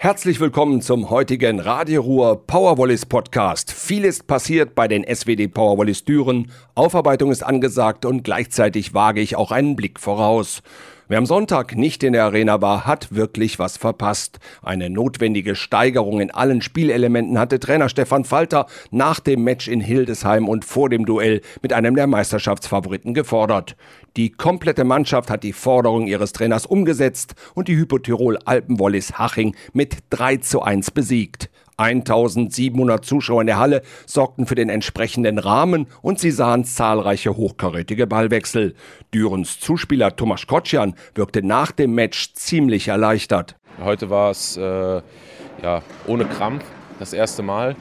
Herzlich willkommen zum heutigen Radio Ruhr Powerwallis Podcast. Viel ist passiert bei den SWD Powerwallis Düren. Aufarbeitung ist angesagt und gleichzeitig wage ich auch einen Blick voraus. Wer am Sonntag nicht in der Arena war, hat wirklich was verpasst. Eine notwendige Steigerung in allen Spielelementen hatte Trainer Stefan Falter nach dem Match in Hildesheim und vor dem Duell mit einem der Meisterschaftsfavoriten gefordert. Die komplette Mannschaft hat die Forderung ihres Trainers umgesetzt und die Hypotirol Alpenwollis Haching mit 3 zu 1 besiegt. 1700 Zuschauer in der Halle sorgten für den entsprechenden Rahmen und sie sahen zahlreiche hochkarätige Ballwechsel. Dürens Zuspieler Tomasz Kocian wirkte nach dem Match ziemlich erleichtert. Heute war es äh, ja, ohne Krampf das erste Mal.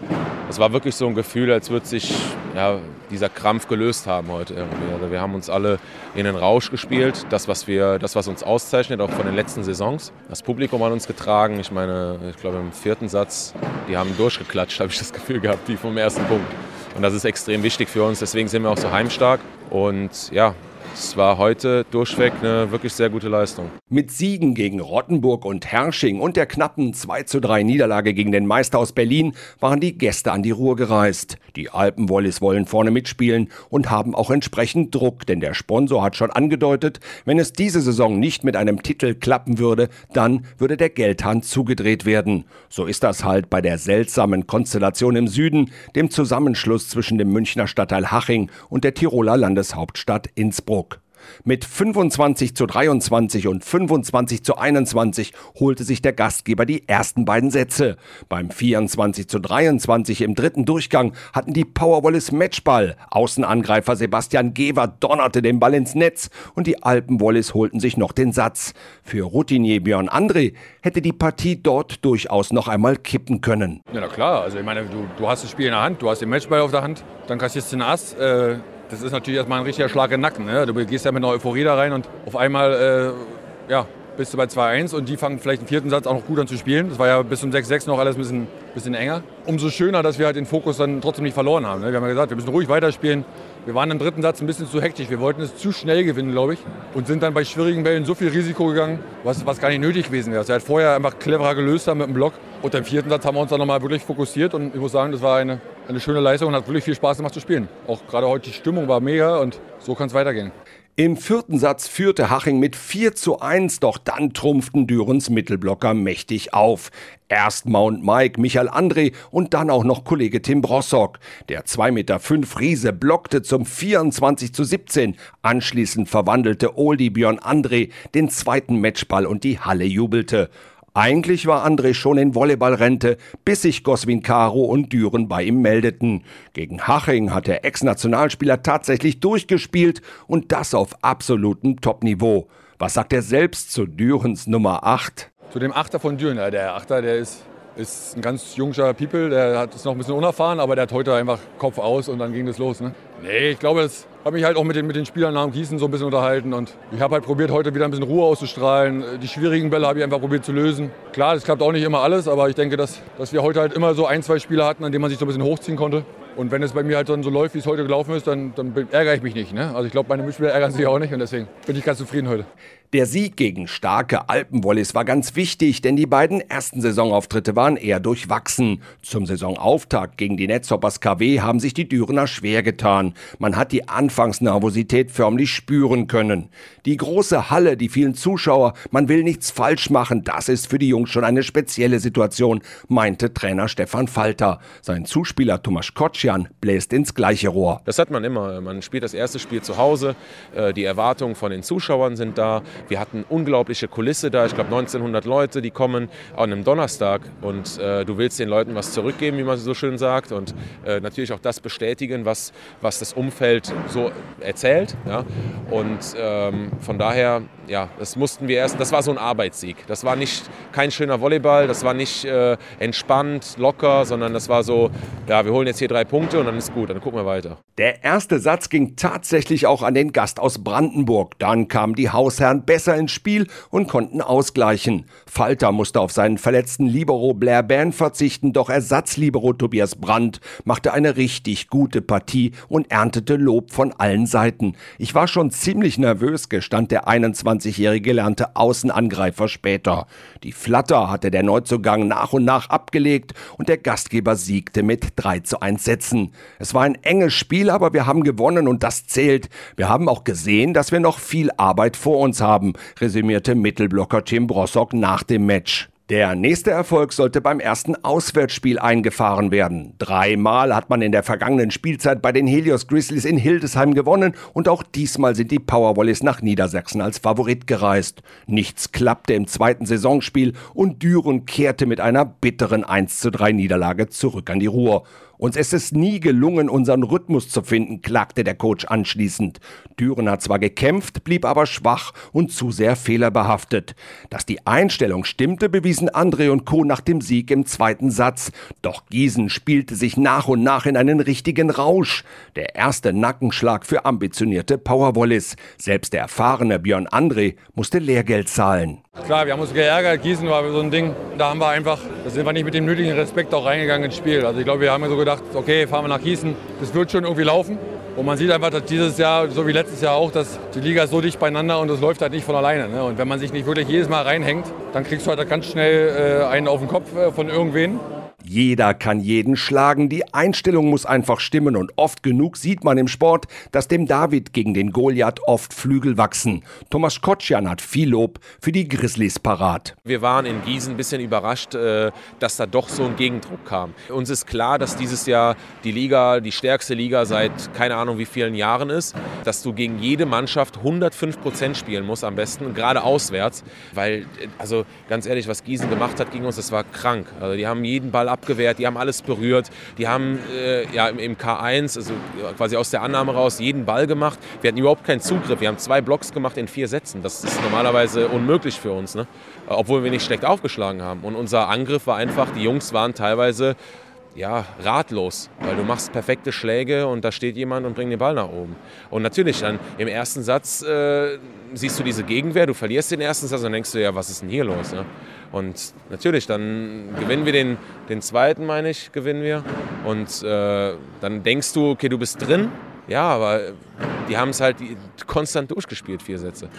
Es war wirklich so ein Gefühl, als würde sich ja, dieser Krampf gelöst haben heute irgendwie. Also wir haben uns alle in den Rausch gespielt, das was, wir, das, was uns auszeichnet, auch von den letzten Saisons. Das Publikum hat uns getragen. Ich meine, ich glaube im vierten Satz, die haben durchgeklatscht, habe ich das Gefühl gehabt, die vom ersten Punkt. Und das ist extrem wichtig für uns, deswegen sind wir auch so heimstark. Und ja, es war heute durchweg eine wirklich sehr gute Leistung. Mit Siegen gegen Rottenburg und Hersching und der knappen 2 zu 3 Niederlage gegen den Meister aus Berlin waren die Gäste an die Ruhr gereist. Die Alpenwollis wollen vorne mitspielen und haben auch entsprechend Druck, denn der Sponsor hat schon angedeutet, wenn es diese Saison nicht mit einem Titel klappen würde, dann würde der Geldhahn zugedreht werden. So ist das halt bei der seltsamen Konstellation im Süden, dem Zusammenschluss zwischen dem Münchner Stadtteil Haching und der Tiroler Landeshauptstadt Innsbruck. Mit 25 zu 23 und 25 zu 21 holte sich der Gastgeber die ersten beiden Sätze. Beim 24 zu 23 im dritten Durchgang hatten die Powerwallis Matchball. Außenangreifer Sebastian Gewer donnerte den Ball ins Netz und die Alpenwallis holten sich noch den Satz. Für Routinier Björn André hätte die Partie dort durchaus noch einmal kippen können. Ja, na klar. Also ich meine, du, du hast das Spiel in der Hand, du hast den Matchball auf der Hand, dann kassierst du den Ass. Äh das ist natürlich erstmal ein richtiger Schlag in den Nacken. Ne? Du gehst ja mit einer Euphorie da rein und auf einmal äh, ja, bist du bei 2-1 und die fangen vielleicht im vierten Satz auch noch gut an zu spielen. Das war ja bis zum 6-6 noch alles ein bisschen, bisschen enger. Umso schöner, dass wir halt den Fokus dann trotzdem nicht verloren haben. Ne? Wir haben ja gesagt, wir müssen ruhig weiterspielen. Wir waren im dritten Satz ein bisschen zu hektisch. Wir wollten es zu schnell gewinnen, glaube ich. Und sind dann bei schwierigen Bällen so viel Risiko gegangen, was, was gar nicht nötig gewesen wäre. Wir halt vorher einfach cleverer gelöst haben mit dem Block. Und im vierten Satz haben wir uns dann nochmal wirklich fokussiert. Und ich muss sagen, das war eine, eine schöne Leistung und hat wirklich viel Spaß gemacht zu spielen. Auch gerade heute die Stimmung war mega und so kann es weitergehen. Im vierten Satz führte Haching mit 4 zu 1, doch dann trumpften Dürens Mittelblocker mächtig auf. Erst Mount Mike, Michael André und dann auch noch Kollege Tim Brossock. Der 2,5 Meter Riese blockte zum 24 zu 17. Anschließend verwandelte Oldie Björn André den zweiten Matchball und die Halle jubelte. Eigentlich war André schon in Volleyballrente, bis sich Goswin Caro und Düren bei ihm meldeten. Gegen Haching hat der Ex-Nationalspieler tatsächlich durchgespielt und das auf absolutem Topniveau. Was sagt er selbst zu Dürens Nummer 8? Zu dem Achter von Düren, der Achter, der ist ist ein ganz junger People, der hat, ist noch ein bisschen unerfahren, aber der hat heute einfach Kopf aus und dann ging das los. Ne? Nee, ich glaube, das habe mich halt auch mit den, mit den Spielern nach dem Gießen so ein bisschen unterhalten und ich habe halt probiert, heute wieder ein bisschen Ruhe auszustrahlen. Die schwierigen Bälle habe ich einfach probiert zu lösen. Klar, das klappt auch nicht immer alles, aber ich denke, dass, dass wir heute halt immer so ein, zwei Spiele hatten, an denen man sich so ein bisschen hochziehen konnte. Und wenn es bei mir halt dann so läuft, wie es heute gelaufen ist, dann, dann ärgere ich mich nicht. Ne? Also ich glaube, meine Mitspieler ärgern sich auch nicht und deswegen bin ich ganz zufrieden heute. Der Sieg gegen starke Alpenwollis war ganz wichtig, denn die beiden ersten Saisonauftritte waren eher durchwachsen. Zum Saisonauftakt gegen die Netzhoppers KW haben sich die Dürener schwer getan. Man hat die Anfangsnervosität förmlich spüren können. Die große Halle, die vielen Zuschauer, man will nichts falsch machen, das ist für die Jungs schon eine spezielle Situation, meinte Trainer Stefan Falter. Sein Zuspieler Tomasz Kocian bläst ins gleiche Rohr. Das hat man immer. Man spielt das erste Spiel zu Hause, äh, die Erwartungen von den Zuschauern sind da. Wir hatten unglaubliche Kulisse da. Ich glaube 1900 Leute, die kommen an einem Donnerstag und äh, du willst den Leuten was zurückgeben, wie man so schön sagt und äh, natürlich auch das bestätigen, was, was das Umfeld so erzählt. Ja? Und ähm, von daher, ja, das mussten wir erst, das war so ein Arbeitssieg. Das war nicht kein schöner Volleyball, das war nicht äh, entspannt, locker, sondern das war so, ja, wir holen jetzt hier drei Punkte und dann ist gut, dann gucken wir weiter. Der erste Satz ging tatsächlich auch an den Gast aus Brandenburg. Dann kamen die Hausherren besser ins Spiel und konnten ausgleichen. Falter musste auf seinen verletzten Libero Blair Band verzichten, doch Ersatzlibero Tobias Brandt machte eine richtig gute Partie und erntete Lob von allen Seiten. Ich war schon ziemlich nervös, gestand der 21 22-jährige gelernte Außenangreifer später. Die Flatter hatte der Neuzugang nach und nach abgelegt und der Gastgeber siegte mit 3 zu 1 Sätzen. Es war ein enges Spiel, aber wir haben gewonnen und das zählt. Wir haben auch gesehen, dass wir noch viel Arbeit vor uns haben, resümierte Mittelblocker Tim Brossock nach dem Match. Der nächste Erfolg sollte beim ersten Auswärtsspiel eingefahren werden. Dreimal hat man in der vergangenen Spielzeit bei den Helios Grizzlies in Hildesheim gewonnen und auch diesmal sind die Powerwallis nach Niedersachsen als Favorit gereist. Nichts klappte im zweiten Saisonspiel und Düren kehrte mit einer bitteren 1 zu 3 Niederlage zurück an die Ruhr. Uns ist es nie gelungen, unseren Rhythmus zu finden, klagte der Coach anschließend. Düren hat zwar gekämpft, blieb aber schwach und zu sehr fehlerbehaftet. Dass die Einstellung stimmte, bewiesen André und Co. nach dem Sieg im zweiten Satz. Doch Gießen spielte sich nach und nach in einen richtigen Rausch. Der erste Nackenschlag für ambitionierte Powerwallis. Selbst der erfahrene Björn André musste Lehrgeld zahlen. Klar, wir haben uns geärgert. Gießen war so ein Ding. Da haben wir einfach, da sind wir nicht mit dem nötigen Respekt auch reingegangen ins Spiel. Also ich glaube, wir haben so gedacht, okay, fahren wir nach Gießen. Das wird schon irgendwie laufen. Und man sieht einfach, dass dieses Jahr, so wie letztes Jahr auch, dass die Liga ist so dicht beieinander und es läuft halt nicht von alleine. Ne? Und wenn man sich nicht wirklich jedes Mal reinhängt, dann kriegst du halt ganz schnell äh, einen auf den Kopf äh, von irgendwen. Jeder kann jeden schlagen, die Einstellung muss einfach stimmen und oft genug sieht man im Sport, dass dem David gegen den Goliath oft Flügel wachsen. Thomas Kotschan hat viel Lob für die Grizzlies parat. Wir waren in Gießen ein bisschen überrascht, äh, dass da doch so ein Gegendruck kam. Uns ist klar, dass dieses Jahr die Liga, die stärkste Liga seit keine Ahnung wie vielen Jahren ist, dass du gegen jede Mannschaft 105 Prozent spielen musst am besten, gerade auswärts, weil, also ganz ehrlich, was Gießen gemacht hat gegen uns, das war krank. Also die haben jeden Ball ab abgewehrt, die haben alles berührt, die haben äh, ja, im, K1, also quasi aus der Annahme raus, jeden Ball gemacht. Wir hatten überhaupt keinen Zugriff. Wir haben zwei Blocks gemacht in vier Sätzen. Das ist normalerweise unmöglich für uns, ne? obwohl wir nicht schlecht aufgeschlagen haben. Und unser Angriff war einfach, die Jungs waren teilweise ja, ratlos, weil du machst perfekte Schläge und da steht jemand und bringt den Ball nach oben. Und natürlich dann im ersten Satz äh, siehst du diese Gegenwehr, du verlierst den ersten Satz und denkst du, ja, was ist denn hier los? Ne? Und natürlich, dann gewinnen wir den, den zweiten, meine ich, gewinnen wir. Und äh, dann denkst du, okay, du bist drin. Ja, aber die haben es halt konstant durchgespielt, vier Sätze.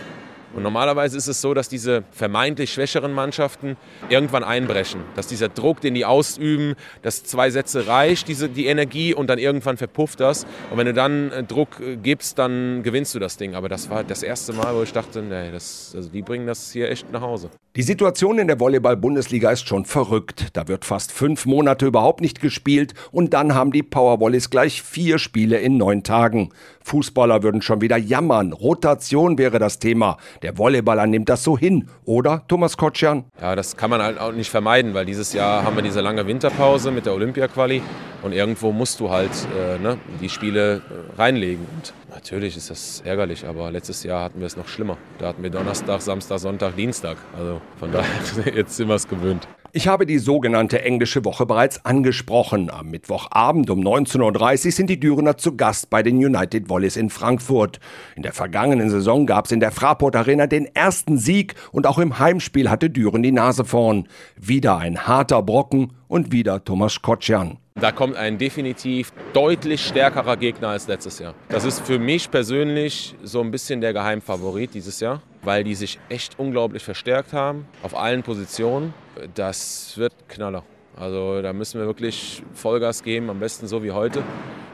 Und normalerweise ist es so, dass diese vermeintlich schwächeren Mannschaften irgendwann einbrechen. Dass dieser Druck, den die ausüben, dass zwei Sätze reicht, diese, die Energie und dann irgendwann verpufft das. Und wenn du dann äh, Druck äh, gibst, dann gewinnst du das Ding. Aber das war das erste Mal, wo ich dachte, nee, das, also die bringen das hier echt nach Hause. Die Situation in der Volleyball-Bundesliga ist schon verrückt. Da wird fast fünf Monate überhaupt nicht gespielt und dann haben die Powerwallis gleich vier Spiele in neun Tagen. Fußballer würden schon wieder jammern. Rotation wäre das Thema. Der Volleyballer nimmt das so hin, oder, Thomas Kotschan? Ja, das kann man halt auch nicht vermeiden, weil dieses Jahr haben wir diese lange Winterpause mit der Olympia-Quali und irgendwo musst du halt äh, ne, die Spiele äh, reinlegen. Und natürlich ist das ärgerlich, aber letztes Jahr hatten wir es noch schlimmer. Da hatten wir Donnerstag, Samstag, Sonntag, Dienstag. Also von daher, jetzt sind wir es gewöhnt. Ich habe die sogenannte englische Woche bereits angesprochen. Am Mittwochabend um 19.30 Uhr sind die Dürener zu Gast bei den United Volleys in Frankfurt. In der vergangenen Saison gab es in der Fraport Arena den ersten Sieg und auch im Heimspiel hatte Düren die Nase vorn. Wieder ein harter Brocken und wieder Thomas Kotschan. Da kommt ein definitiv deutlich stärkerer Gegner als letztes Jahr. Das ist für mich persönlich so ein bisschen der Geheimfavorit dieses Jahr, weil die sich echt unglaublich verstärkt haben auf allen Positionen. Das wird Knaller. Also da müssen wir wirklich Vollgas geben, am besten so wie heute.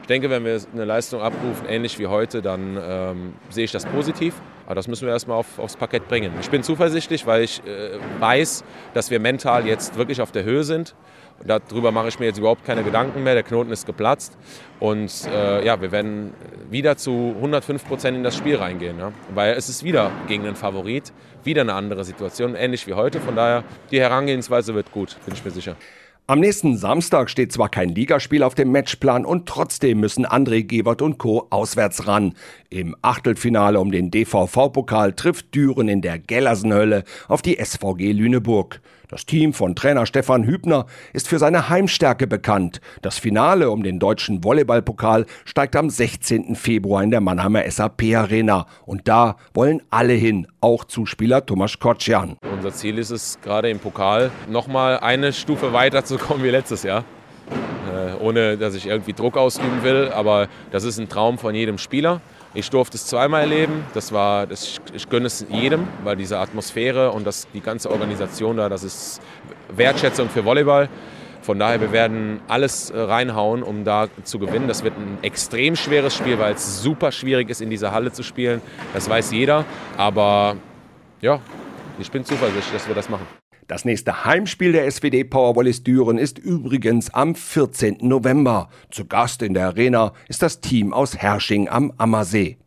Ich denke, wenn wir eine Leistung abrufen, ähnlich wie heute, dann ähm, sehe ich das positiv. Aber das müssen wir erstmal auf, aufs Parkett bringen. Ich bin zuversichtlich, weil ich äh, weiß, dass wir mental jetzt wirklich auf der Höhe sind. Darüber mache ich mir jetzt überhaupt keine Gedanken mehr. Der Knoten ist geplatzt. Und äh, ja, wir werden wieder zu 105 Prozent in das Spiel reingehen. Ja? Weil es ist wieder gegen den Favorit, wieder eine andere Situation, ähnlich wie heute. Von daher, die Herangehensweise wird gut, bin ich mir sicher. Am nächsten Samstag steht zwar kein Ligaspiel auf dem Matchplan und trotzdem müssen André Gebert und Co. auswärts ran. Im Achtelfinale um den DVV-Pokal trifft Düren in der Gellersenhölle auf die SVG Lüneburg. Das Team von Trainer Stefan Hübner ist für seine Heimstärke bekannt. Das Finale um den deutschen Volleyballpokal steigt am 16. Februar in der Mannheimer SAP Arena. Und da wollen alle hin, auch Zuspieler Thomas Kotschan. Unser Ziel ist es, gerade im Pokal nochmal eine Stufe weiter zu kommen wie letztes Jahr. Äh, ohne dass ich irgendwie Druck ausüben will, aber das ist ein Traum von jedem Spieler. Ich durfte es zweimal erleben. Das war, das, ich, ich gönne es jedem, weil diese Atmosphäre und das, die ganze Organisation da, das ist Wertschätzung für Volleyball. Von daher, wir werden alles äh, reinhauen, um da zu gewinnen. Das wird ein extrem schweres Spiel, weil es super schwierig ist, in dieser Halle zu spielen. Das weiß jeder. Aber ja, ich bin zuversichtlich, dass wir das machen. Das nächste Heimspiel der SWD Powerwallis Düren ist übrigens am 14. November. Zu Gast in der Arena ist das Team aus Hersching am Ammersee.